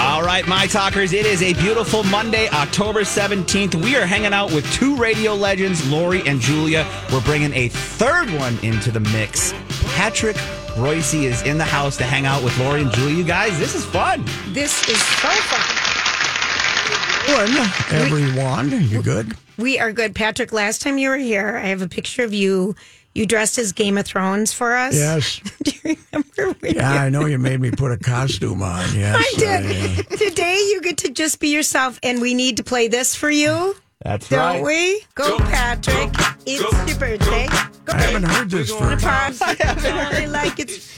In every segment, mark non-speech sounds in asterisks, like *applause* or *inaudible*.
All right, my talkers, it is a beautiful Monday, October 17th. We are hanging out with two radio legends, Lori and Julia. We're bringing a third one into the mix. Patrick Royce is in the house to hang out with Lori and Julia. You guys, this is fun. This is so fun. Good, everyone. You good? We are good. Patrick, last time you were here, I have a picture of you. You dressed as Game of Thrones for us. Yes. *laughs* Do you remember? When Yeah, you- I know you made me put a costume on. *laughs* Yes. I did. uh, yeah. Today you get to just be yourself, and we need to play this for you. That's Don't right. we? Go, Patrick. it's your birthday. Go I haven't heard this for. party *laughs* like it's.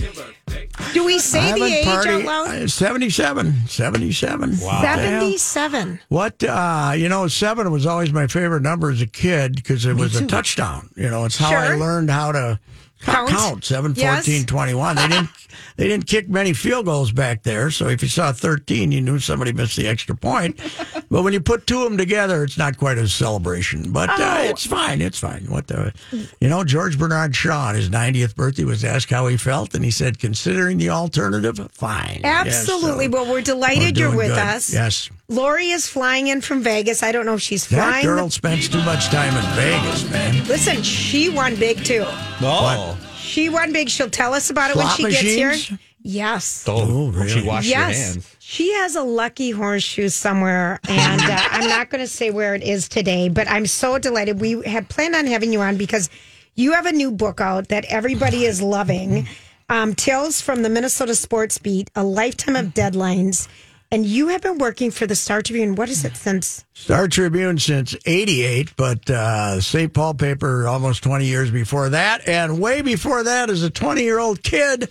Do we say the age party- out loud? uh, 77. 77. Wow. 77. What, uh, you know, seven was always my favorite number as a kid because it was a touchdown. You know, it's how I learned how to count, Count. count 7, Yes. 14, 21. They didn't, *laughs* they didn't kick many field goals back there. So if you saw 13, you knew somebody missed the extra point. *laughs* but when you put two of them together, it's not quite a celebration. But uh, Oh. it's fine. It's fine. What the, you know, George Bernard Shaw on his 90th birthday was asked how he felt. And he said, considering the alternative, fine. Yes, Absolutely. so well, we're we're delighted you're with good. us. Yes. Lori is flying in from Vegas. I don't know if she's That flying. girl spends too much time in Vegas, man. Listen, she won big too. Oh, She won big. She'll tell us about it Slot when she gets machines? here. Yes. oh, really? she washed your yes. hands. She has a lucky horseshoe somewhere, and uh, I'm not going to say where it is today, but I'm so delighted. We had planned on having you on because you have a new book out that everybody is loving um, Tales from the Minnesota Sports Beat, A Lifetime of Deadlines. And you have been working for the Star Tribune. What is it since? Star Tribune since 88, but uh, St. Paul paper almost 20 years before that. And way before that, as a 20 year old kid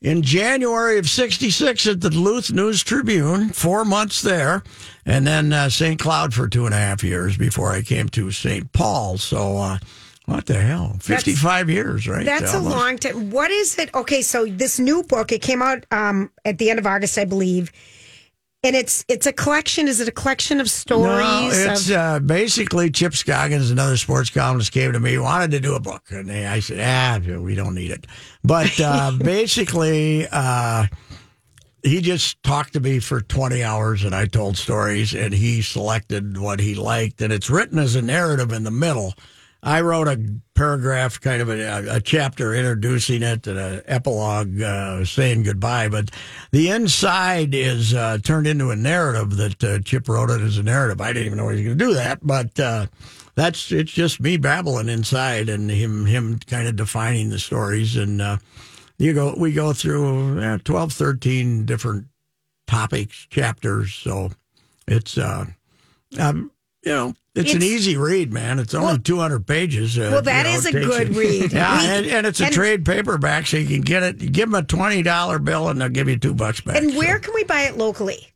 in January of 66 at the Duluth News Tribune, four months there. And then uh, St. Cloud for two and a half years before I came to St. Paul. So, uh, what the hell? 55 years, right? That's a long time. What is it? Okay, so this new book, it came out um, at the end of August, I believe. And it's it's a collection. Is it a collection of stories? No, it's of, uh, basically Chip Scoggins, another sports columnist, came to me, wanted to do a book. And they, I said, ah, we don't need it. But uh, *laughs* basically, uh, he just talked to me for 20 hours and I told stories and he selected what he liked. And it's written as a narrative in the middle. I wrote a paragraph, kind of a, a chapter introducing it and an epilogue uh, saying goodbye. But the inside is uh, turned into a narrative that uh, Chip wrote it as a narrative. I didn't even know he was going to do that, but uh, that's it's just me babbling inside and him him kind of defining the stories and. Uh, you go we go through uh, 12 13 different topics chapters so it's uh um you know it's, an easy read man it's only 200 pages uh, Well, that you know, is a good you- read. yeah We- and, and it's a and- trade paperback so you can get it give them a $20 bill and they'll give you two bucks back and So, where can we buy it locally?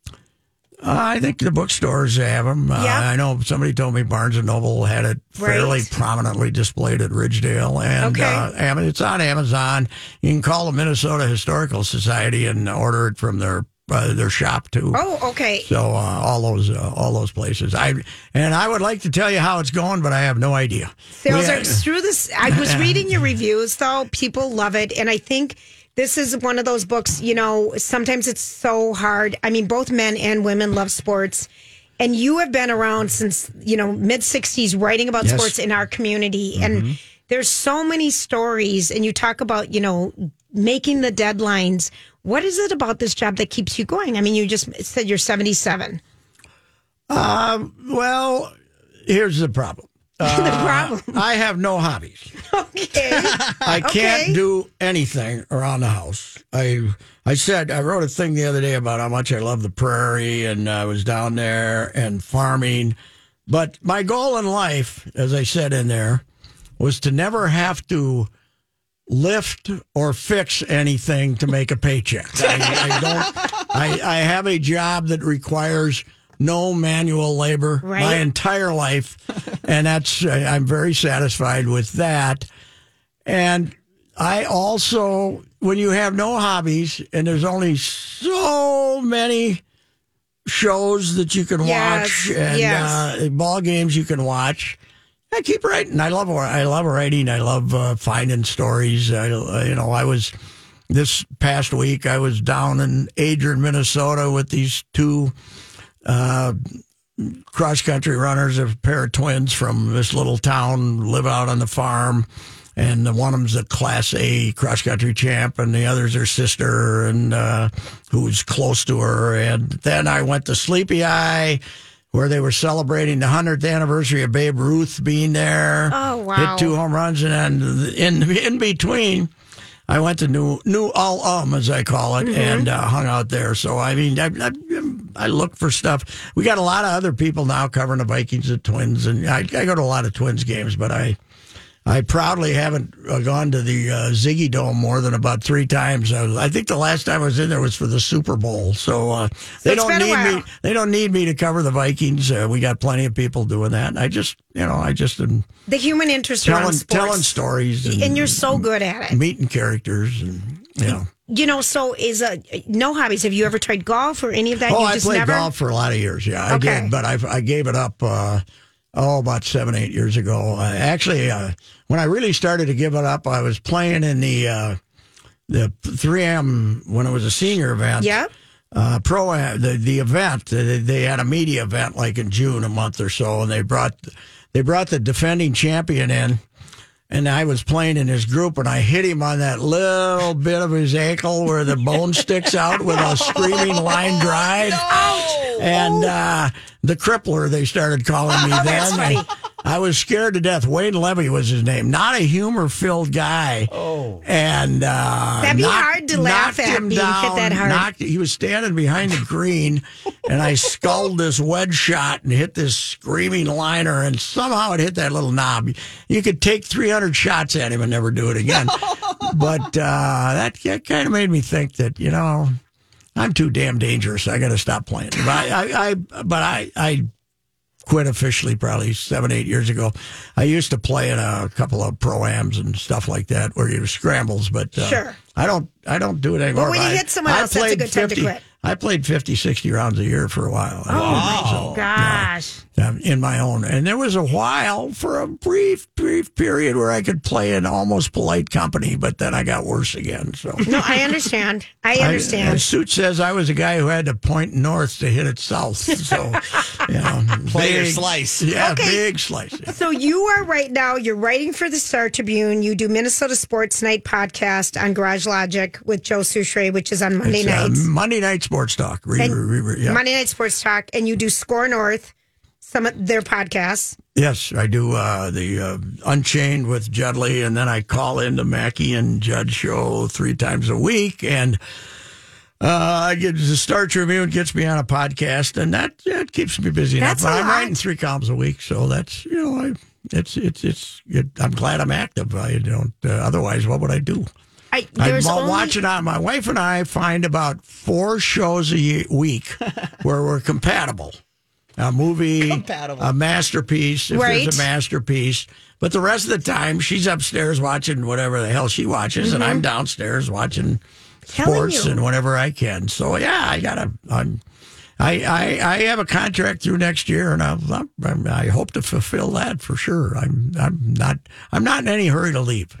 uh, I think the bookstores have them. Uh, Yeah. I know somebody told me Barnes and Noble had it fairly Right. prominently displayed at Ridgedale, and Okay. uh, it's on Amazon. You can call the Minnesota Historical Society and order it from their uh, their shop too. Oh, okay. So uh, all those uh, all those places. I and I would like to tell you how it's going, but I have no idea. Sales We- are through this. I was *laughs* reading your reviews, though. People love it. And I think this is one of those books, you know, sometimes it's so hard. I mean, both men and women love sports. And you have been around since, you know, mid 60s writing about Yes. sports in our community. And there's so many stories. And you talk about, you know, making the deadlines. What is it about this job that keeps you going? I mean, you just said you're 77. Um, well, here's the problem. *laughs* the problem. I have no hobbies. *laughs* Okay. I can't Okay. do anything around the house. I I said I wrote a thing the other day about how much I love the prairie and I was down there and farming. But my goal in life, as I said in there, was to never have to lift or fix anything to make a paycheck. I, I don't. I, I have a job that requires no manual labor my entire life, and that's I'm very satisfied with that. And I also, when you have no hobbies and there's only so many shows that you can Yes, watch and yes. uh, ball games you can watch. I keep writing. I love I love writing. I love uh, finding stories. I, you know, I was this past week. I was down in Adrian, Minnesota, with these two uh, cross country runners, a pair of twins from this little town, live out on the farm. And the one of them's a Class A cross country champ, and the other's her sister, and uh, who's close to her. And then I went to Sleepy Eye, where they were celebrating the hundredth anniversary of Babe Ruth being there. Oh, wow. Hit two home runs, and then in in between, I went to New New All Um, as I call it, and uh, hung out there. So I mean, I, I, I look for stuff. We got a lot of other people now covering the Vikings and Twins, and I, I go to a lot of Twins games, but I. I proudly haven't uh, gone to the uh, Zygi Dome more than about three times. Uh, I think the last time I was in there was for the Super Bowl. So uh, they it's don't need me. They don't need me to cover the Vikings. Uh, we got plenty of people doing that. I just, you know, I just am The human interest around telling telling stories and, and you're so good at it. meeting characters and you know. You know, so is uh, no hobbies. Have you ever tried golf or any of that? Oh, you I just played never? golf for a lot of years. Yeah, I Okay. did, but I I gave it up. Uh, oh, about seven eight years ago. Uh, actually, uh, when I really started to give it up, I was playing in the uh, the 3M when it was a senior event. Yep. uh, pro the the event they, they had a media event like in June a month or so, and they brought they brought the defending champion in, and I was playing in his group, and I hit him on that little bit of his ankle where the bone sticks out with a screaming line drive, and uh, the crippler they started calling me *laughs* then. I was scared to death. Wayne Levi was his name. Not a humor filled guy. Oh. And uh, That'd be knocked- hard to laugh at him being hit that hard. knocked- he was standing behind the green, and I sculled this wedge shot and hit this screaming liner, and somehow it hit that little knob. You could take 300 shots at him and never do it again. *laughs* but uh, that, that kind of made me think that, you know, I'm too damn dangerous. I got to stop playing. But I, I, I but I, I quit officially probably seven, eight years ago. I used to play in a couple of pro-ams and stuff like that where you scrambles, but uh, Sure. I don't, I don't do it anymore. But when you I- hit someone I else, that's a good time to quit. I played 50, 60 rounds a year for a while. Oh, So, gosh. Um, in my own. And there was a while for a brief, brief period where I could play in almost polite company, but then I got worse again. So No, I understand. I understand. I, suit says I was a guy who had to point north to hit it south. So, *laughs* you know, Play your big- slice. Yeah, Okay. big slice. yeah. So you are right now. You're writing for the Star Tribune. You do Minnesota Sports Night podcast on Garage Logic with Joe Soucheray, which is on Monday It's, uh, nights. Monday night sports talk. Re- And re- re- yeah. Monday Night Sports Talk, and you do SKOR North, some of their podcasts. Yes, I do uh, the uh, Unchained with Judley, and then I call into Mackey and Judd show three times a week, and uh, I get the Star Tribune gets me on a podcast, and that that keeps me busy That's enough. But I'm lot. writing three columns a week, so that's you know, I, it's it's it's. It, I'm glad I'm active. I don't. Uh, otherwise, what would I do? I, I'm only, watching on. My wife and I find about four shows a ye- week *laughs* where we're compatible. A movie, Compatible. a masterpiece, if Right. there's a masterpiece. But the rest of the time, she's upstairs watching whatever the hell she watches, and I'm downstairs watching Mm-hmm. Sports and whatever I can. So yeah, I gotta. I'm, I, I I have a contract through next year, and I I'm, I hope to fulfill that for sure. I'm I'm not I'm not in any hurry to leave.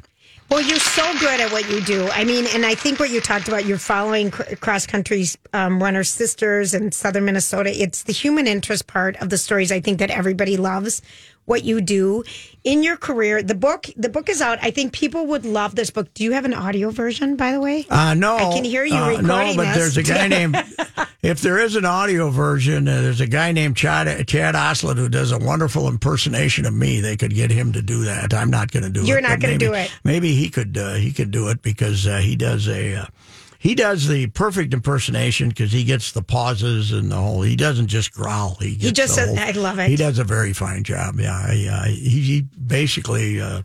Well, you're so good at what you do. I mean, and I think what you talked about, you're following cr- cross country um, runner sisters in southern Minnesota. It's the human interest part of the stories I think that everybody loves what you do in your career. The book, the book is out. I think people would love this book. Do you have an audio version, by the way? Uh, no, I can hear you uh, recording No, but this. there's a guy *laughs* named. if there is an audio version, uh, there's a guy named Chad Chad Oslett who does a wonderful impersonation of me. They could get him to do that. I'm not going to do it. You're not gonna maybe- do it. Maybe he could. Uh, he could do it because uh, he does a. Uh, he does the perfect impersonation because he gets the pauses and the whole. He doesn't just growl. He, gets just whole- I love it. He does a very fine job. Yeah, he, uh, he, he basically uh,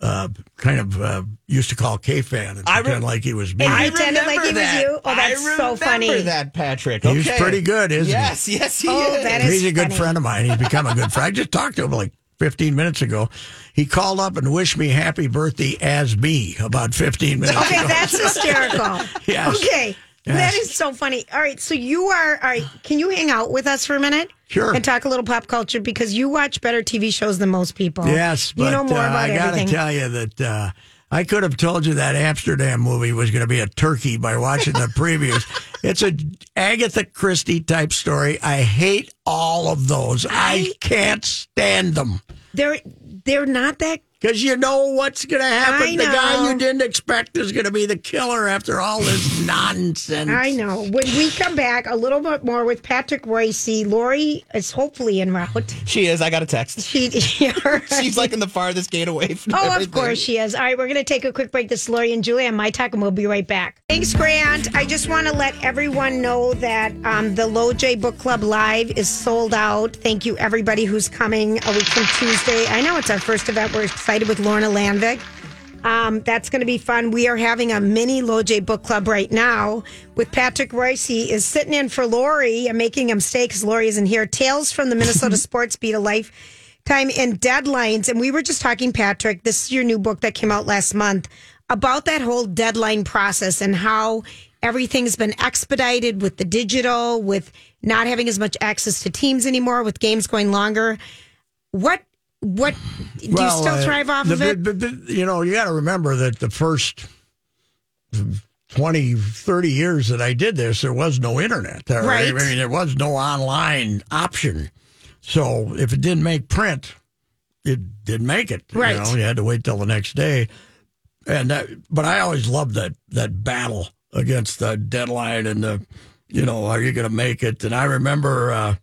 uh, kind of uh, used to call K fan and I re- pretend like he was me. And I pretended like remember he was that. you? Oh, that's I so funny. that, Patrick. He's pretty good, isn't he? yes, yes, he Oh, is. that is- He's a good funny. friend of mine. He's become a good friend. I just talked to him like 15 minutes ago. He called up and wished me happy birthday as me about 15 minutes Okay, ago. Okay, that's *laughs* hysterical. Yes. Okay. That Yes. is so funny. All right, so you are all right. Can you hang out with us for a minute? Sure. And talk a little pop culture because you watch better TV shows than most people. Yes, you but know more uh, about I got to everything. tell you that uh, I could have told you that Amsterdam movie was going to be a turkey by watching the *laughs* previews. It's a Agatha Christie type story. I hate all of those. I, I- can't stand them. they're they're not that. Because you know what's going to happen. I The guy you didn't expect is going to be the killer after all this *sighs* nonsense. I know. When we come back, a little bit more with Patrick Royce. Lori is hopefully en route. She is. I got a text. She, *laughs* *laughs* She's like in the farthest gate away from Oh, of course she is. All right, we're going to take a quick break. This is Lori and Julie on My Talk, and we'll be right back. Thanks, Grant. I just want to let everyone know that um, the Low J Book Club Live is sold out. Thank you, everybody who's coming a week from Tuesday. I know it's our first event. We're excited with Lorna Landvik. Um, that's going to be fun. We are having a mini Loj Book Club right now with Patrick Royce. He is sitting in for Lori. I'm making him stay because Lori isn't here. Tales from the Minnesota *laughs* Sports Beat of Life time and deadlines. And we were just talking, Patrick, this is your new book that came out last month about that whole deadline process and how everything's been expedited with the digital, with not having as much access to teams anymore, with games going longer. What, what, do you still uh, thrive off of it? the- the- you know, you got to remember that the first 20, 30 years that I did this, there was no internet. There, Right. I mean, there was no online option. So if it didn't make print, it didn't make it. Right. You know, you had to wait till the next day. And that, but I always loved that that battle against the deadline and the, you know, are you going to make it? And I remember, uh,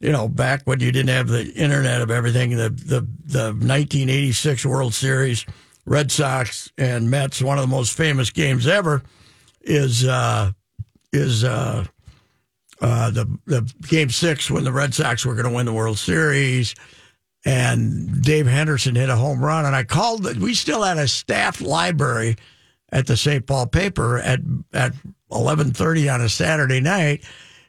you know, back when you didn't have the internet of everything, the the the 1986 World Series, Red Sox and Mets, one of the most famous games ever, is uh, is uh, uh, the the game six when the Red Sox were going to win the World Series, and Dave Henderson hit a home run, and I called. We still had a staff library at the St. Paul paper at at eleven thirty on a Saturday night.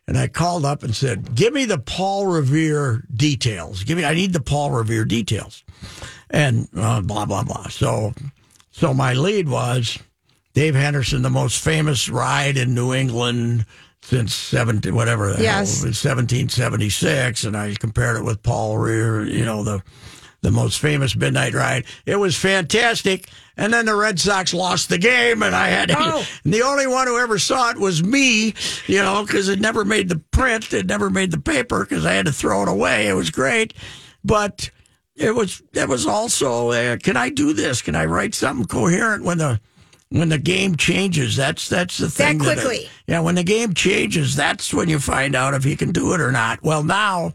And I called up and said, "Give me the Paul Revere details. Give me. I need the Paul Revere details." And uh, blah blah blah. So, so my lead was Dave Henderson, the most famous ride in New England since seventeen whatever the Yes. hell, seventeen seventy six, and I compared it with Paul Revere. You know the the most famous midnight ride. It was fantastic. And then the Red Sox lost the game, and I had Oh. and *laughs* the only one who ever saw it was me, you know, because it never made the print, it never made the paper because I had to throw it away. It was great, but it was it was also uh, can I do this? Can I write something coherent when the when the game changes? That's that's the thing. that- quickly. yeah, when the game changes, that's when you find out if you can do it or not. Well, now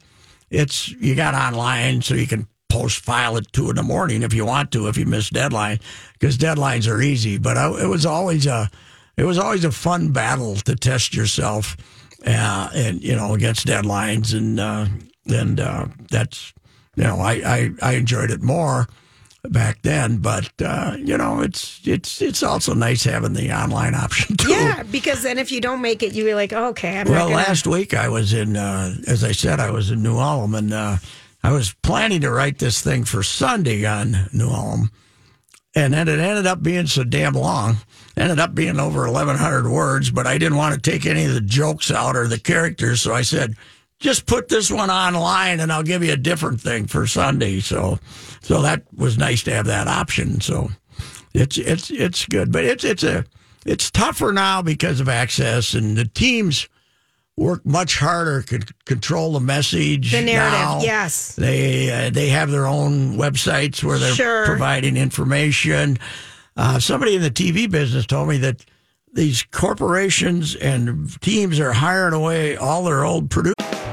it's you got online, so you can post file at two in the morning if you want to, if you miss deadline, because deadlines are easy. But I, it was always a it was always a fun battle to test yourself, uh, and you know against deadlines, and uh, and uh, that's you know I, I I enjoyed it more back then, but uh, you know it's it's it's also nice having the online *laughs* option too. Yeah, because then if you don't make it, you're like, okay, I'm Well, gonna. last week I was in, uh, as I said, I was in New Ulm, and uh, I was planning to write this thing for Sunday on New Ulm, and then it ended up being so damn long. Ended up being over 1,100 words, but I didn't want to take any of the jokes out or the characters, so I said, just put this one online, and I'll give you a different thing for Sunday. So, so that was nice to have that option. So, it's it's it's good, but it's it's a it's tougher now because of access and the teams work much harder, could control the message. The narrative, now. yes. They uh, they have their own websites where they're Sure. providing information. Uh, somebody in the TV business told me that these corporations and teams are hiring away all their old producers.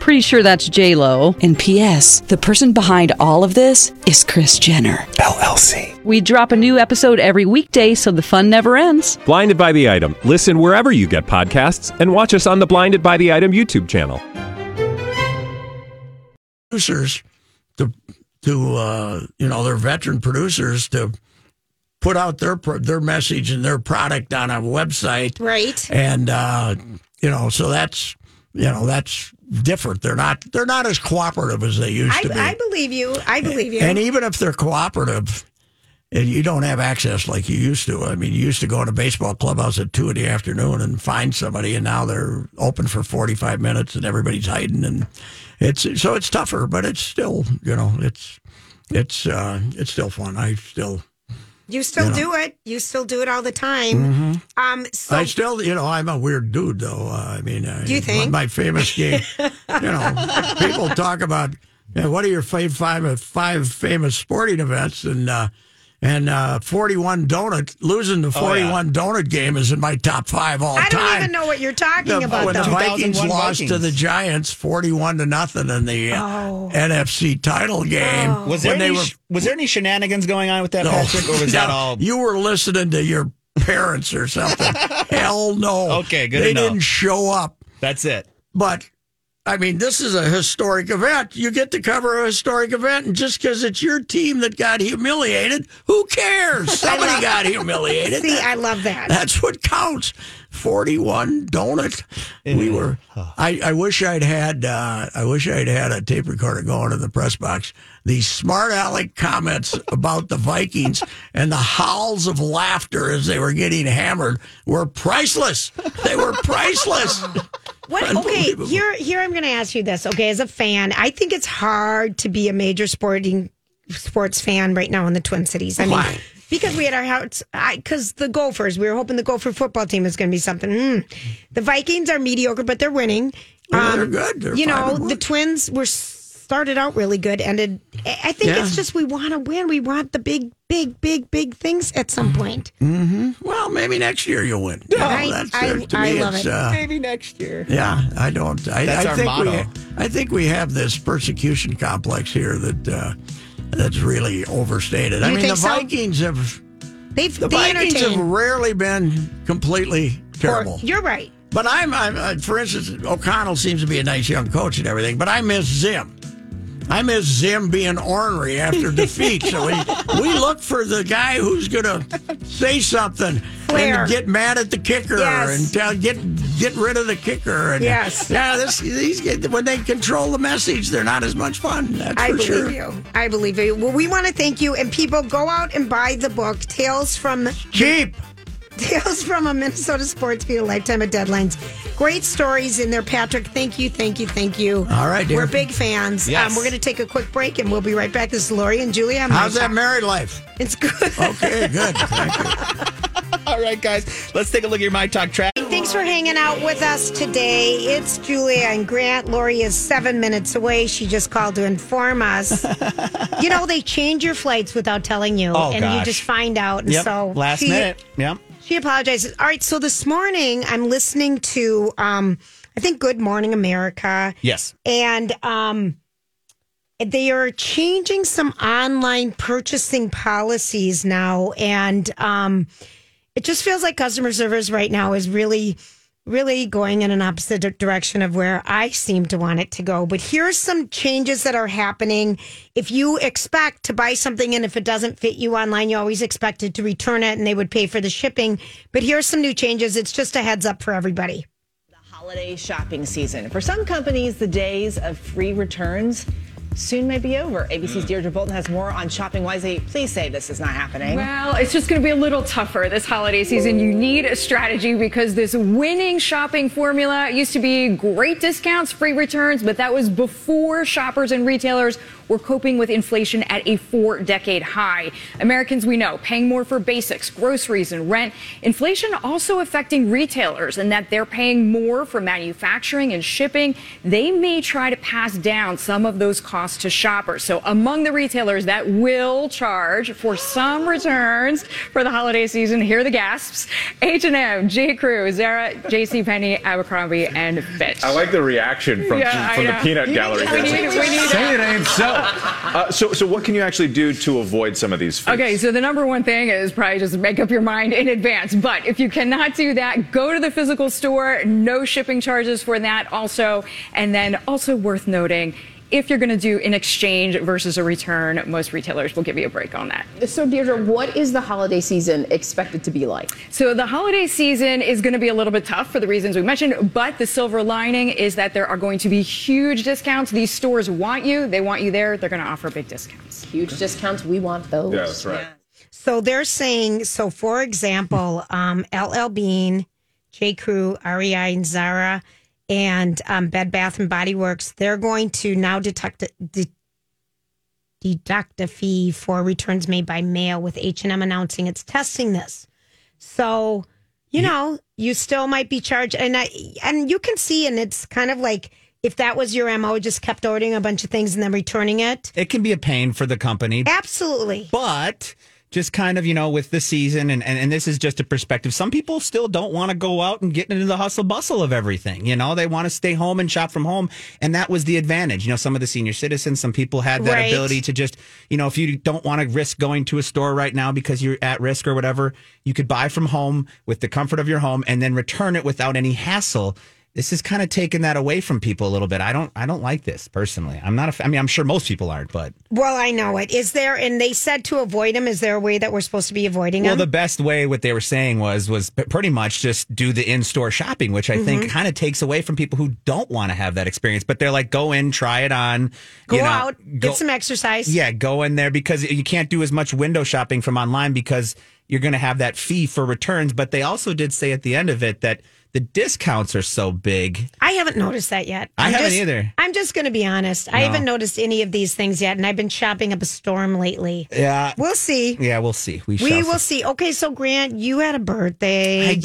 Pretty sure that's J Lo. And P.S. The person behind all of this is Kris Jenner. LLC. We drop a new episode every weekday, so the fun never ends. Blinded by the item. Listen wherever you get podcasts, and watch us on the Blinded by the Item YouTube channel. producers to to uh, you know their veteran producers to put out their their message and their product on a website, Right. and uh, you know so that's you know that's different. They're not they're not as cooperative as they used I, to be. I believe you. I believe you. And even if they're cooperative, and you don't have access like you used to. I mean, you used to go in a baseball clubhouse at two in the afternoon and find somebody, and now they're open for forty five minutes, and everybody's hiding, and it's so it's tougher, but it's still you know it's it's uh, it's still fun. I still you still you know. do it. You still do it all the time. Um. So I still you know I'm a weird dude though. Uh, I mean, uh, Do you think? my famous *laughs* game? you know, people talk about you know, what are your five five five famous sporting events and. Uh, and uh, 41 donut losing the 41 donut game is in my top five all I time. I don't even know what you're talking The- about. when though. the Vikings 2001 lost to the Giants 41 to nothing in the uh, Oh. NFC title game. Was there any, were was there any shenanigans going on with that, No. Patrick, or was that all? You were listening to your parents or something. *laughs* Hell no. Okay, good They to know. didn't show up. That's it. But I mean, this is a historic event. You get to cover a historic event, and just because it's your team that got humiliated, who cares? *laughs* Somebody got humiliated. See, I love that. That's what counts. Forty-one donut. We were. I, I wish I'd had. Uh, I wish I'd had a tape recorder going in the press box. These smart aleck comments about the Vikings and the howls of laughter as they were getting hammered were priceless. They were priceless. What? Okay, here, here. I'm going to ask you this. Okay, as a fan, I think it's hard to be a major sporting sports fan right now in the Twin Cities. I mean, Why? Because we had our house. Because the Gophers, we were hoping the Gopher football team was going to be something. Mm. The Vikings are mediocre, but they're winning. Yeah, they're good. They're you know, the Twins were started out really good. Ended. I I think Yeah. it's just we want to win. We want the big, big, big, big things at some Mm-hmm. point. Well, maybe next year you'll win. No, I- that's, I- uh, to I me, love it's, it. Uh, Maybe next year. yeah, I don't. I, That's I our think motto. We, I think we have this persecution complex here that uh, that's really overstated. I mean, the so? Vikings have They've the they Vikings have rarely been completely terrible. You're right. But I'm, I'm uh, for instance, O'Connell seems to be a nice young coach and everything, but I miss Zim. I miss Zim being ornery after defeat. So we, we look for the guy who's going to say something and get mad at the kicker Yes. and tell, get get rid of the kicker. And, Yes. Yeah, this, these when they control the message, they're not as much fun. That's I for believe sure. you. I believe you. Well, we want to thank you, and people go out and buy the book "Tales from Cheap. Tales from a Minnesota Sports Beat: A Lifetime of Deadlines." Great stories in there, Patrick. Thank you, thank you, thank you. All right, dear. we're big fans. Yes. Um, we're going to take a quick break, and we'll be right back. This is Lori and Julia. on How's that married life? It's good. Okay, good. *laughs* Thank you. All right, guys, let's take a look at your My Talk track. Thanks for hanging out with us today. It's Julia and Grant. Lori is seven minutes away. She just called to inform us. *laughs* you know, they change your flights without telling you, Oh, and you just find out. And Yep, so last she, minute. Yep. She apologizes. All right, so this morning I'm listening to, um, I think, Good Morning America, Yes. and um, they are changing some online purchasing policies now, and um, it just feels like customer service right now is really really going in an opposite direction of where I seem to want it to go. But here's some changes that are happening. If you expect to buy something and if it doesn't fit you online, you always expected to return it and they would pay for the shipping. But here's some new changes. It's just a heads up for everybody. The holiday shopping season. For some companies, the days of free returns soon may be over. ABC's mm. Deirdre Bolton has more on shopping wisely. Please say this is not happening. Well, it's just going to be a little tougher this holiday season. You need a strategy because this winning shopping formula used to be great discounts, free returns, but that was before shoppers and retailers were coping with inflation at a four decade high. Americans, we know, paying more for basics, groceries, and rent. Inflation also affecting retailers and that they're paying more for manufacturing and shipping. They may try to pass down some of those costs to shoppers. So among the retailers that will charge for some returns for the holiday season, here are the gasps. H&M, J. Crew, Zara, JCPenney, Abercrombie, and Fitch. I like the reaction from, Yeah, from the peanut We gallery. need- we need- we need- Say it ain't so. Uh, so, so what can you actually do to avoid some of these fees? Okay, so the number one thing is probably just make up your mind in advance. But if you cannot do that, go to the physical store. No shipping charges for that also. And then also worth noting, if you're going to do an exchange versus a return, most retailers will give you a break on that. So, Deirdre, what is the holiday season expected to be like? So the holiday season is going to be a little bit tough for the reasons we mentioned, but the silver lining is that there are going to be huge discounts. These stores want you. They want you there. They're going to offer big discounts. Huge discounts. We want those. Yeah, that's right. So they're saying, so for example, um, LL Bean, J. Crew, REI, and Zara, and um, Bed Bath and Body Works, they're going to now deduct, de- deduct a fee for returns made by mail. With H and M announcing it's testing this, so you know you still might be charged, and I and you can see, and it's kind of like. If that was your MO, just kept ordering a bunch of things and then returning it. It can be a pain for the company, Absolutely. but just kind of, you know, with the season, and, and, and this is just a perspective. Some people still don't want to go out and get into the hustle bustle of everything. You know, they want to stay home and shop from home. And that was the advantage. You know, some of the senior citizens, some people had that Right. ability to just, you know, if you don't want to risk going to a store right now because you're at risk or whatever, you could buy from home with the comfort of your home and then return it without any hassle. This is kind of taking that away from people a little bit. I don't, I don't like this personally. I'm not a, I mean, I'm sure most people aren't, but Well, I know it. Is there, and they said to avoid them. Is there a way that we're supposed to be avoiding Well, them? the best way, what they were saying was, was pretty much just do the in-store shopping, which I Mm-hmm. think kind of takes away from people who don't want to have that experience. But they're like, go in, try it on, go you know, out, go- get some exercise. Yeah, go in there because you can't do as much window shopping from online because you're going to have that fee for returns. But they also did say at the end of it that the discounts are so big. I haven't noticed that yet. I I'm haven't just- either. I'm just going to be honest. I haven't noticed any of these things yet, and I've been shopping up a storm lately. Yeah, We'll see. yeah, we'll see. We, We will see. Okay, so Grant, you had a birthday I did.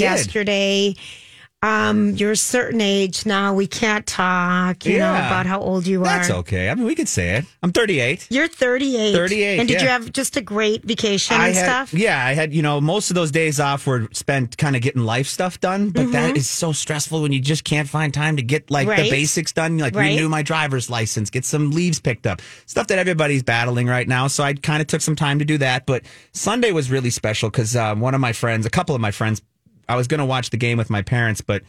Um, you're a certain age now. We can't talk, you know, about how old you are. That's okay. I mean, we could say it. I'm 38. You're 38. 38, And did you have just a great vacation I and had, stuff? Yeah, I had, you know, most of those days off were spent kind of getting life stuff done, but that is so stressful when you just can't find time to get like Mm-hmm. Right. the basics done, like Right. renew my driver's license, get some leaves picked up, stuff that everybody's battling right now. So I kind of took some time to do that. But Sunday was really special because um, one of my friends, a couple of my friends, I was going to watch the game with my parents, but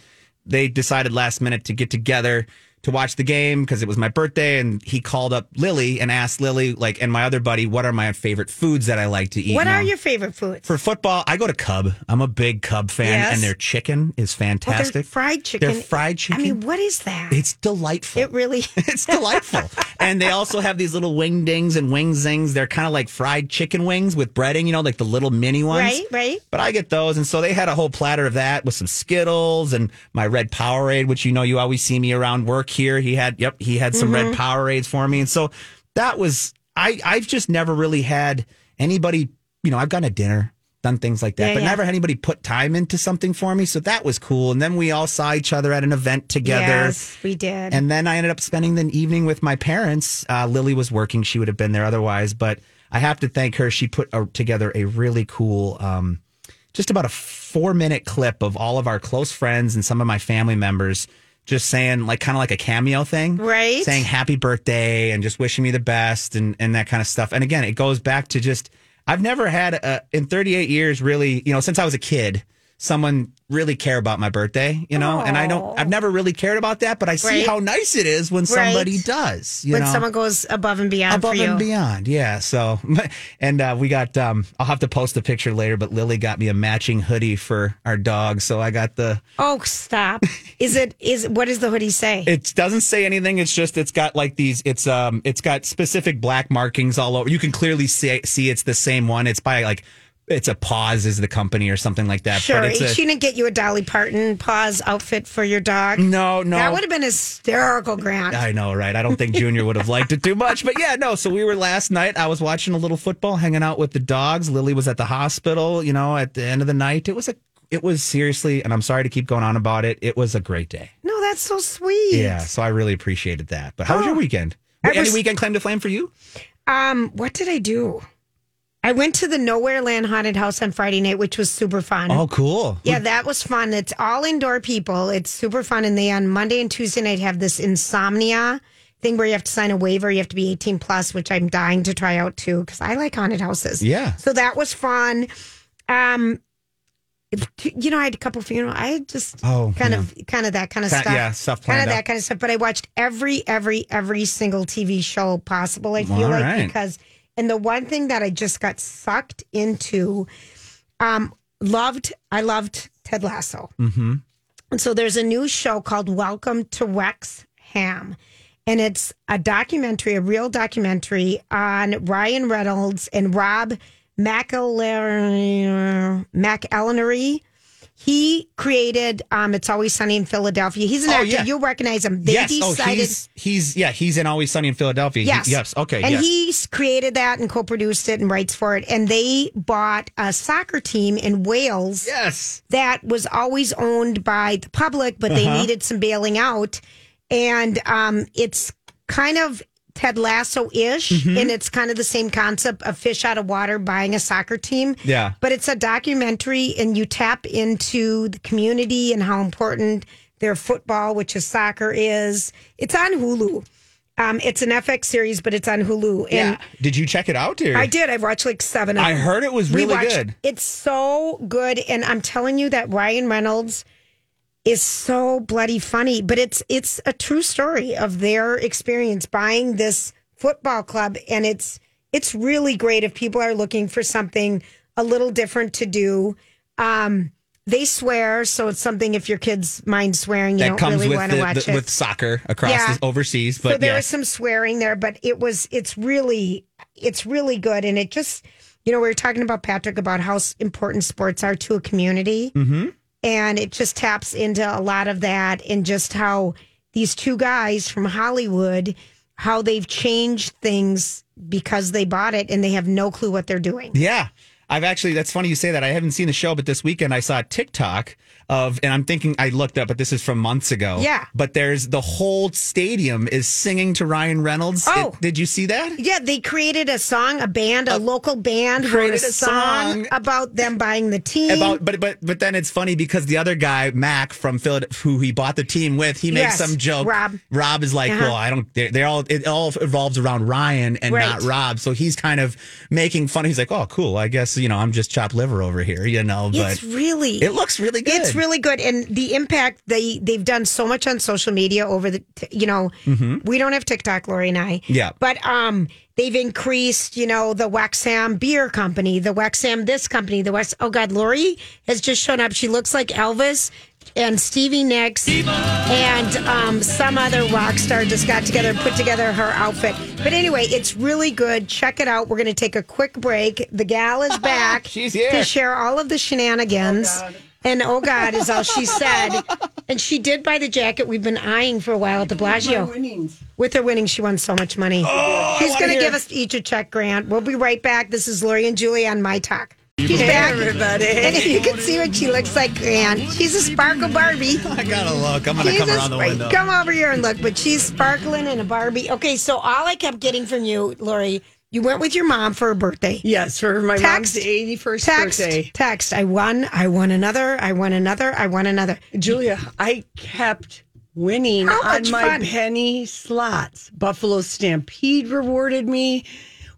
they decided last minute to get together to watch the game because it was my birthday and he called up Lily and asked Lily like and my other buddy what are my favorite foods that I like to eat What now? are your favorite foods? for football I go to Cub I'm a big Cub fan Yes. and their chicken is fantastic they're fried chicken. Their fried chicken I mean, what is that? it's delightful it really. *laughs* it's delightful. and they also have these little wing dings and wing zings. They're kind of like fried chicken wings with breading, you know, like the little mini ones. Right, right. But I get those. And so they had a whole platter of that with some Skittles and my red Powerade, which you know you always see me around work here. He had, yep, he had some Mm-hmm. red Powerades for me. And so that was, I, I've just never really had anybody, you know, I've gone to dinner. Done things like that, Yeah, but yeah. never had anybody put time into something for me. So that was cool. And then we all saw each other at an event together. Yes, we did. And then I ended up spending the evening with my parents. Uh, Lily was working; she would have been there otherwise. But I have to thank her. She put a, together a really cool, um, just about a four-minute clip of all of our close friends and some of my family members just saying, like, kind of like a cameo thing, Right. Saying happy birthday and just wishing me the best and and that kind of stuff. And again, it goes back to just I've never had a, in 38 years really, you know, since I was a kid someone really care about my birthday, you know? And I don't, I've never really cared about that, but I see Right. how nice it is when Right. somebody does, you when know? someone goes above and beyond above for you. and beyond. Yeah. So, *laughs* and uh, we got, um, I'll have to post a picture later, but Lily got me a matching hoodie for our dog. So I got the, Oh, stop! Is it is what does the hoodie say? *laughs* it doesn't say anything. It's just, it's got like these, it's, um, it's got specific black markings all over. You can clearly see, see it's the same one. It's by like, it's a pause is the company or something like that. Sure, But she didn't get you a Dolly Parton pause outfit for your dog. No, no. that would have been hysterical, Grant. I know, right? I don't think Junior would have liked it too much, but yeah, no. So we were last night. I was watching a little football, hanging out with the dogs. Lily was at the hospital. You know, at the end of the night, it was a, it was seriously, and I'm sorry to keep going on about it. It was a great day. No, that's so sweet. Yeah, so I really appreciated that. But how was your Oh. weekend? I Any weekend claim to flame for you? Um, what did I do? I went to the Nowhere Land Haunted House on Friday night, which was super fun. Oh, cool. Yeah, that was fun. It's all indoor people. It's super fun. And they on Monday and Tuesday night have this insomnia thing where you have to sign a waiver. You have to be 18 plus, which I'm dying to try out too because I like haunted houses. Yeah. So that was fun. Um, you know, I had a couple funerals. I just Oh, kind yeah. of, kind of that kind of stuff. yeah, stuff kind of that kind of stuff. But I watched every, every, every single TV show possible. I feel All like right. because, and the one thing that I just got sucked into, um, loved. I loved Ted Lasso. Mm-hmm. And so there's a new show called Welcome to Wrexham. And it's a documentary, a real documentary on Ryan Reynolds and Rob McElhenney. He created um, It's Always Sunny in Philadelphia. He's an Oh, actor. yeah. You'll recognize him. They yes. decided. oh, he's, he's, yeah, he's in Always Sunny in Philadelphia. He- Yes. yes. Okay. And yes. he's created that and co-produced it and writes for it. And they bought a soccer team in Wales. Yes. That was always owned by the public, but they Uh-huh. needed some bailing out. And um, it's kind of Ted Lasso ish, Mhm. and it's kind of the same concept of fish out of water buying a soccer team. Yeah. But it's a documentary, and you tap into the community and how important their football, which is soccer, is. It's on Hulu. Um, it's an FX series, but it's on Hulu. And yeah. Did you check it out? Or? I did. I watched like seven. Of I heard it was really watched- good. It's so good, and I'm telling you that Ryan Reynolds is so bloody funny. But it's it's a true story of their experience buying this football club, and it's it's really great if people are looking for something a little different to do. Um, they swear, so it's something if your kids mind swearing, you that don't comes really with want to watch the- it with soccer across Yeah. the overseas. But so there yeah. was some swearing there, but it was it's really it's really good, and it just you know we were talking about Patrick about how important sports are to a community, Mm-hmm. And it just taps into a lot of that, and just how these two guys from Hollywood how they've changed things because they bought it and they have no clue what they're doing. Yeah. I've actually, that's funny you say that. I haven't seen the show, but this weekend I saw TikTok of, and I'm thinking I looked up, but this is from months ago. Yeah. But there's the whole stadium is singing to Ryan Reynolds. Oh. It- did you see that? Yeah, they created a song, a band, a local band wrote a a song, song. about them buying the team. About, but but but then it's funny because the other guy Mac from Philadelphia, who he bought the team with, he makes Yes, some joke. Rob. Rob is like, Uh-huh. well, I don't. They're, they're all. It all revolves around Ryan and Right. not Rob. So he's kind of making fun. He's like, oh, cool. I guess you know I'm just chopped liver over here. You know, but it's really it looks really good. It's really good, and the impact they they've done so much on social media over the you know Mhm. we don't have TikTok, Lori and I. Yeah. but um they've increased you know the Wrexham Beer Company, the Wrexham this company, the West. Oh God, Lori has just shown up. She looks like Elvis. And Stevie Nicks and um, some other rock star just got together and put together her outfit. But anyway, it's really good. Check it out. We're going to take a quick break. The gal is *laughs* back She's here. to share all of the shenanigans. And oh God is all she said. and she did buy the jacket we've been eyeing for a while at the Bellagio. With her winnings, she won so much money. Oh, She's going to give us each a check, Grant. We'll be right back. This is Lori and Julie on My Talk. She's Hey, back. everybody. And if you can see what she looks like, Grant, she's a sparkle Barbie. I gotta look. I'm gonna She's come around the window. Come over here and look, but she's sparkling in a Barbie. Okay, so all I kept getting from you, Lori, you went with your mom for a birthday. Yes, for my Text, mom's 81st text, birthday. Text. I won. I won another. I won another. I won another. Julia, I kept winning on my fun? penny slots. Buffalo Stampede rewarded me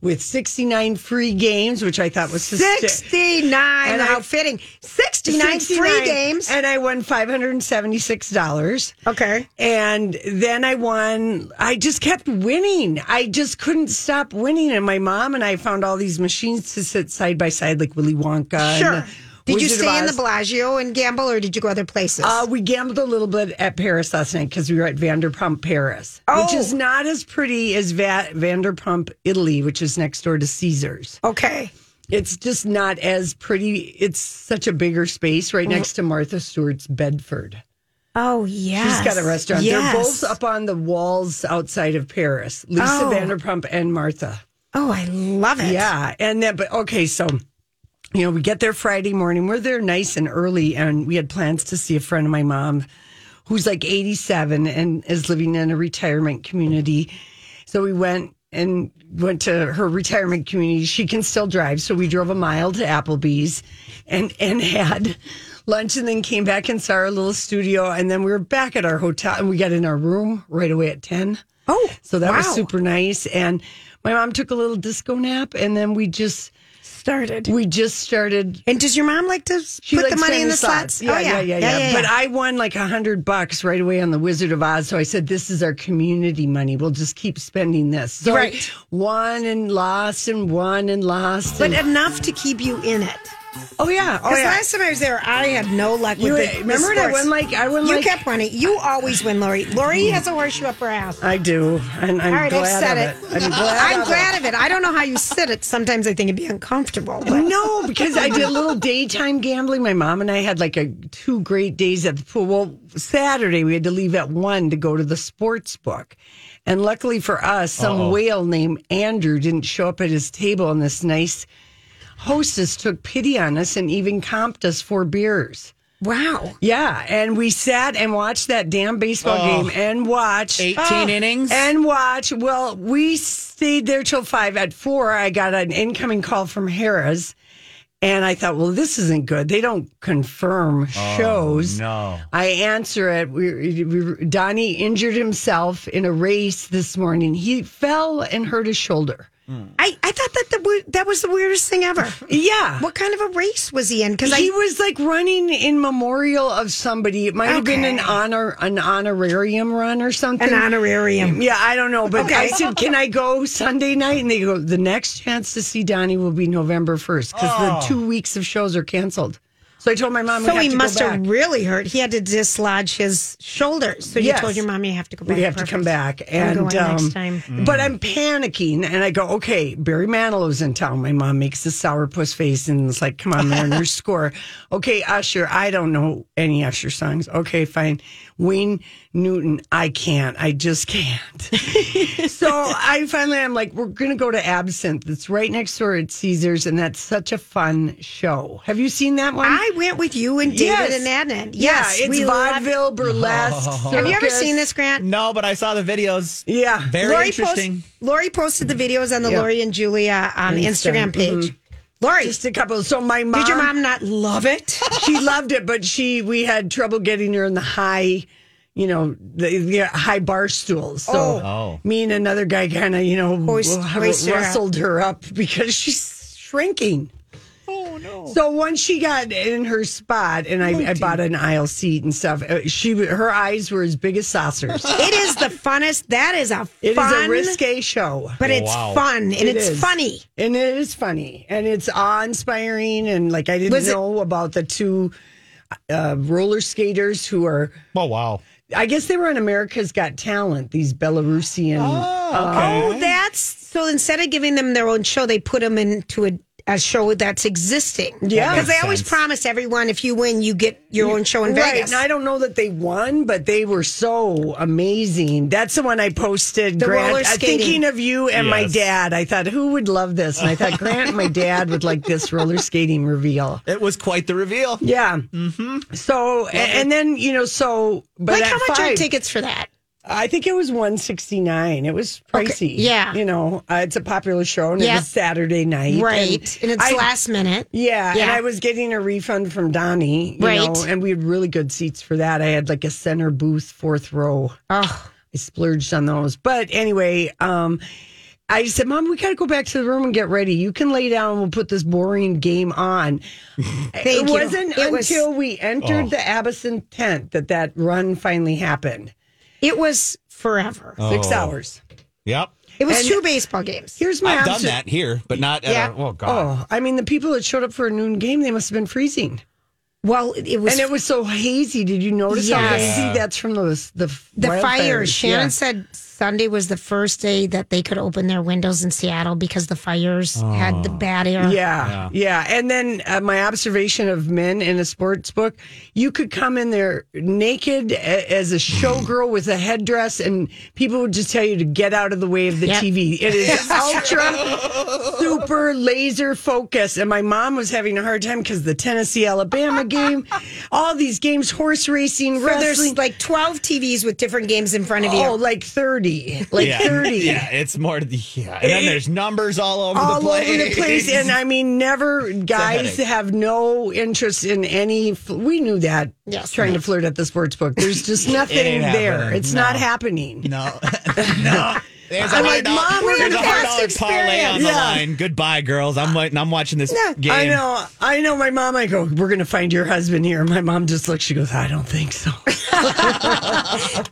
with 69 free games, which I thought was 69. And I- how fitting. 69, free games. And I won $576. Okay. And then I won. I just kept winning. I just couldn't stop winning. And my mom and I found all these machines to sit side by side, like Willy Wonka. Sure. the Did you Wizard of stay in the. Bellagio and gamble, or did you go other places? Uh, we gambled a little bit at Paris last night because we were at Vanderpump Paris, which Oh. is not as pretty as Va- Vanderpump Italy, which is next door to Caesars. okay. It's just not as pretty. It's such a bigger space right next to Martha Stewart's Bedford. Oh, yeah. She's got a restaurant. Yes. They're both up on the walls outside of Paris. Lisa Oh. Vanderpump and Martha. Oh, I love it. Yeah, and then but okay, so you know we get there Friday morning. We're there nice and early, and we had plans to see a friend of my mom, who's like eighty seven and is living in a retirement community. So we went and went to her retirement community. She can still drive, so we drove a mile to Applebee's and and *laughs* had lunch, and then came back and saw our little studio, and then we were back at our hotel, and we got in our room right away at ten. Oh, So that was super nice. And my mom took a little disco nap, and then we just started. We just started. And does your mom like to She put the money in the slots? Yeah, Oh, yeah, yeah, yeah, yeah, But yeah. I won like a hundred bucks right away on the Wizard of Oz. So I said, "This is our community money. We'll just keep spending this." So Right. I won and lost and won and lost. But and, enough to keep you in it. Oh yeah, oh Because yeah. last time I was there, I had no luck with You- the, the remember when I sports. won, like- I won, You like- kept winning. You always win, Lori. Lori mm. has a horseshoe up her ass. I do, and I'm All right, glad I've said of it. it. I'm glad. *laughs* I'm of glad it. of it. I don't know how you sit it. Sometimes I think it'd be uncomfortable. But No, because I did a little daytime gambling. My mom and I had like a two great days at the pool. Well, Saturday we had to leave at one to go to the sports book. And luckily for us, some Uh-oh. whale named Andrew didn't show up at his table and this nice hostess took pity on us and even comped us four beers. Wow. Yeah, and we sat and watched that damn baseball Oh. game and watched 18 innings? and watch. Well, we stayed there till five. At four, I got an incoming call from Harris, and I thought, well, this isn't good. They don't confirm oh, shows. no. I answer it. We, we, Donnie injured himself in a race this morning. He fell and hurt his shoulder. Mm. I, I thought that the, that was the weirdest thing ever. *laughs* Yeah. What kind of a race was he in? Because he I was like running in memorial of somebody. It might have been an honor, an honorarium run or something. An honorarium. Yeah, I don't know. But I said, "Can I go Sunday night?" And they go, "The next chance to see Donnie will be November first because Oh. the two weeks of shows are canceled." So I told my mom, so he must have really hurt. He had to dislodge his shoulders. So you told your mom you have to go back. We have to come back and um, next time. But I'm panicking, and I go, "Okay, Barry Manilow's in town." My mom makes a sourpuss face, and it's like, "Come on, Mariners, *laughs* score." Okay, Usher. I don't know any Usher songs. Okay, fine. Wayne Newton. I can't. I just can't. *laughs* so I finally, I'm like, "We're gonna go to Absinthe. It's right next door at Caesars, and that's such a fun show. Have you seen that one? I went with you and David Yes. and Adnan. Yeah, Yes, it's we love- vaudeville, burlesque. *laughs* Have you ever seen this, Grant? No, but I saw the videos. Yeah. Very Lori interesting. Post, Lori posted the videos on the Yeah. Lori and Julia um, Instagram page. Lori, Just a couple. So my mom did your mom not love it? she loved it, but she we had trouble getting her in the high, you know, the, the high bar stools. So Oh. oh. me and another guy kind of, you know, Hoist- hoist her up. rustled her up because she's shrinking. Oh no! So once she got in her spot, and I, I bought an aisle seat and stuff, uh, she her eyes were as big as saucers. *laughs* it is the funnest. That is a It is fun, a risque show. but it's Wow. fun and It it's is. funny. And it is funny. And it's awe inspiring. And like, I didn't Was it- know about the two uh, roller skaters who are, Oh wow! I guess they were on America's Got Talent, these Belarusian. Oh, that's so. Instead of giving them their own show, they put them into a, a show that's existing. Yeah. because they always sense. promise everyone if you win, you get your own show in right. Vegas. And I don't know that they won, but they were so amazing. That's the one I posted. The Grant, roller uh, skating. thinking of you and my dad. I thought, who would love this? And I thought Grant and my dad would like this roller skating reveal. *laughs* It was quite the reveal. Yeah. Mm-hmm. So, a- and then, you know, so, but like how much are tickets for that? I think it was one sixty nine. It was Okay, pricey. yeah. you know, uh, it's a popular show, and it Yeah. was Saturday night, Right, and, it's I- last minute. Yeah, and I was getting a refund from Donnie, you Right. know, and we had really good seats for that. I had like a center booth, fourth row. Oh, I splurged on those, but anyway, um, I said, Mom, we got to go back to the room and get ready. You can lay down and we'll put this boring game on. *laughs* Thank it you. wasn't It was- until we entered Oh. the Absinthe tent that that run finally happened. It was forever. Six Oh. hours. Yep. It was And- two baseball games. Here's my I've done obser- that here, but not at Yeah. a, oh god. Oh, I mean, the people that showed up for a noon game, they must have been freezing. Well, it was and it was so hazy. Did you notice how Yes. hazy that's from those the the wildfires? fires. Shannon Yeah. said Sunday was the first day that they could open their windows in Seattle because the fires had the bad air. Yeah, yeah, And then uh, my observation of men in a sports book, you could come in there naked a- as a showgirl with a headdress, and people would just tell you to get out of the way of the Yep. TV. It is *laughs* ultra, super laser focus. And my mom was having a hard time because the Tennessee Alabama *laughs* game, all these games, horse racing, So there's like 12 TVs with different games in front of you. Oh, like 30. Like yeah. 30. Yeah, it's more yeah. And then eh, there's numbers all over all the place. over the place. And I mean, never *laughs* guys have no interest in any. We knew that. Yes. trying to flirt at the sports book. There's just *laughs* nothing there. happening. It's No. not happening. no, *laughs* no. There's a I'm hundred like, dollar, Mom, we're there's a hundred past dollar parlay on the. Yeah. line. Goodbye, girls. I'm waiting. I'm watching this game. I know. I know. My mom. I go. We're gonna find your husband here. My mom just looks. She goes. I don't think so. *laughs*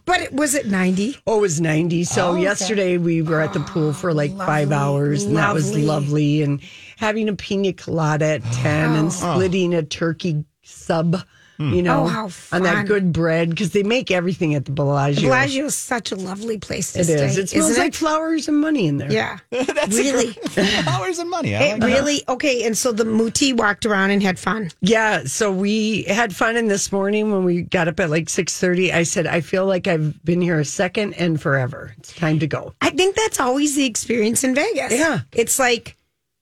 But it, was it 90? Oh, it was 90. So Oh, okay. yesterday we were at the pool for like five hours, and that was lovely. lovely. And having a pina colada at 10 and oh. splitting a turkey sub, you oh, know, Oh, how on that good bread because they make everything at the Bellagio. Bellagio is such a lovely place to It stay. is. It smells isn't like flowers and money in there. Yeah. *laughs* That's really? *laughs* flowers and money. I It like that. really? Okay. And so the Muti walked around and had fun. Yeah, so we had fun and this morning when we got up at like 6:30 I said I feel like I've been here a second and forever. It's time to go. I think that's always the experience in Vegas. Yeah. It's like,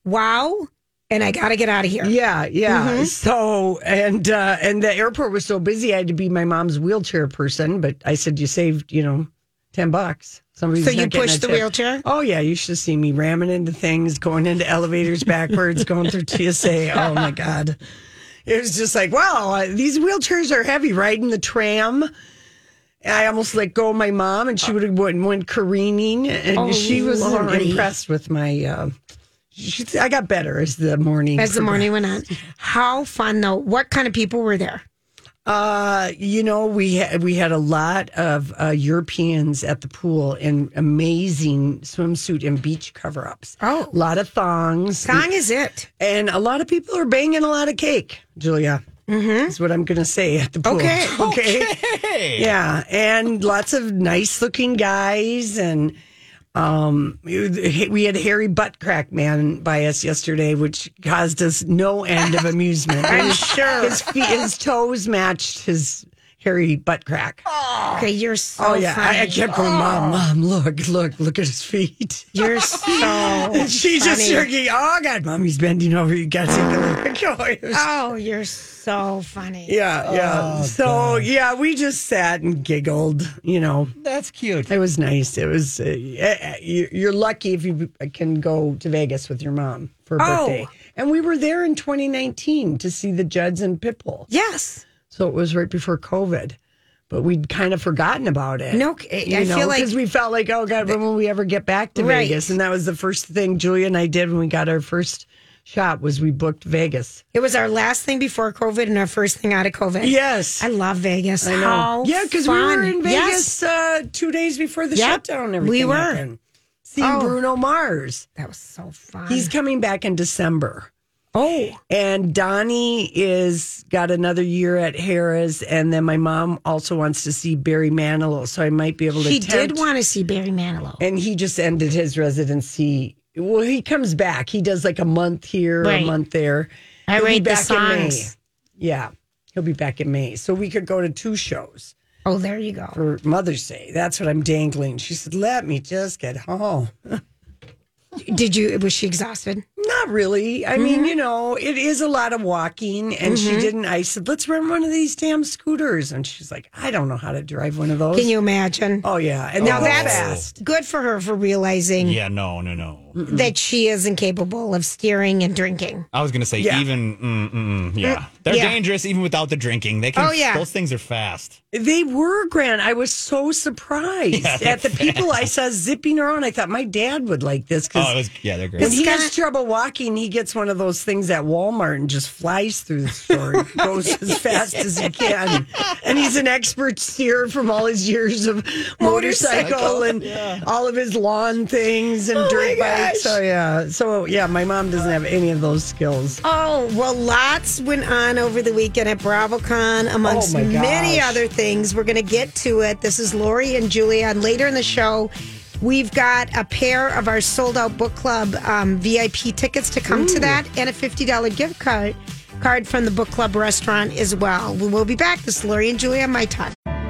wow, and I got to get out of here. Yeah, yeah. Mm-hmm. So and uh and the airport was so busy I had to be my mom's wheelchair person, but I said you saved, you know, 10 bucks. Somebody's So you pushed the tip. wheelchair? Oh yeah, you should see me ramming into things, going into elevators backwards, going through TSA. Oh my god. It was just like, wow, these wheelchairs are heavy. Riding the tram, I almost let go of my mom, and she would have went, went careening, and Oh, she was Lordy. impressed with my. Uh, I got better as the morning As the morning went on. How fun, though. What kind of people were there? Uh, you know, we had we had a lot of uh, Europeans at the pool in amazing swimsuit and beach cover ups. Oh. a lot of thongs. Song is it. And a lot of people are banging a lot of cake, Julia. Mm-hmm. Is what I'm going to say at the pool. *laughs* Okay. okay. Yeah. And lots of nice looking guys. And um, we had Hairy Butt Crack Man by us yesterday, which caused us no end of amusement. *laughs* I'm sure. His, feet, his toes matched his hairy butt crack. Okay, you're so Oh, yeah. I, I funny. kept going, Mom, Mom, look, look, look at his feet. You're *laughs* so And she's just funny. jerking. Oh God, mommy's bending over. You got to take the look. *laughs* Oh, Oh, you're so funny. yeah, yeah. so yeah, we just sat and giggled. You know, That's cute. it was nice. It was. Uh, uh, you- you're lucky if you can go to Vegas with your mom for a Oh. birthday. And we were there in 2019 to see the Judds and Pitbull. Yes. So it was right before COVID. But we'd kind of forgotten about it. No, I- I feel like- because we felt like, oh God, when will we ever get back to Right. Vegas? And that was the first thing Julia and I did when we got our first shot was we booked Vegas. It was our last thing before COVID and our first thing out of COVID. Yes. I love Vegas. I know. How yeah, because we were in Yes. Vegas uh, two days before the Yep, shutdown. and Everything we were. happened. Seeing Oh. Bruno Mars. That was so fun. He's coming back in December. Oh, And Donnie is got another year at Harris, and then my mom also wants to see Barry Manilow, so I might be able to. she did want to see Barry Manilow. and he just ended his residency. Well, he comes back. He does like a month here, Right. a month there. I He'll be rate the back in May. Yeah, he'll be back in May, so we could go to two shows Oh, there you go. for Mother's Day. That's what I'm dangling. She said, "Let me just get home." *laughs* Did you? Was she exhausted? Not really. I mean, mm-hmm. you know, it is a lot of walking, and she mm-hmm. didn't. I said, "Let's rent one of these damn scooters," and she's like, "I don't know how to drive one of those." Can you imagine? Oh yeah, and now they're oh. that's fast. good for her for realizing. Yeah, no, no, no. That she is incapable of steering and drinking. I was gonna say Yeah. even mm, mm, mm, yeah, they're yeah. dangerous even without the drinking. They can. Oh, yeah. those things are fast. They were grand. I was so surprised Yeah, at the people I saw zipping around. I thought my dad would like this because Oh, was, yeah, they're great. when he has trouble walking, he gets one of those things at Walmart and just flies through the store, goes *laughs* as fast as he can. And he's an expert steerer from all his years of motorcycle and all of his lawn things and dirt bikes. So yeah, so yeah, my mom doesn't have any of those skills. Oh, well, lots went on over the weekend at BravoCon, amongst Oh, many other things. We're going to get to it. This is Lori and Julia. And later in the show, we've got a pair of our sold out book club um, VIP tickets to come to that and a $50 gift card. Card from the book club restaurant as well. We will be back. This is Lori and Julia My Talk.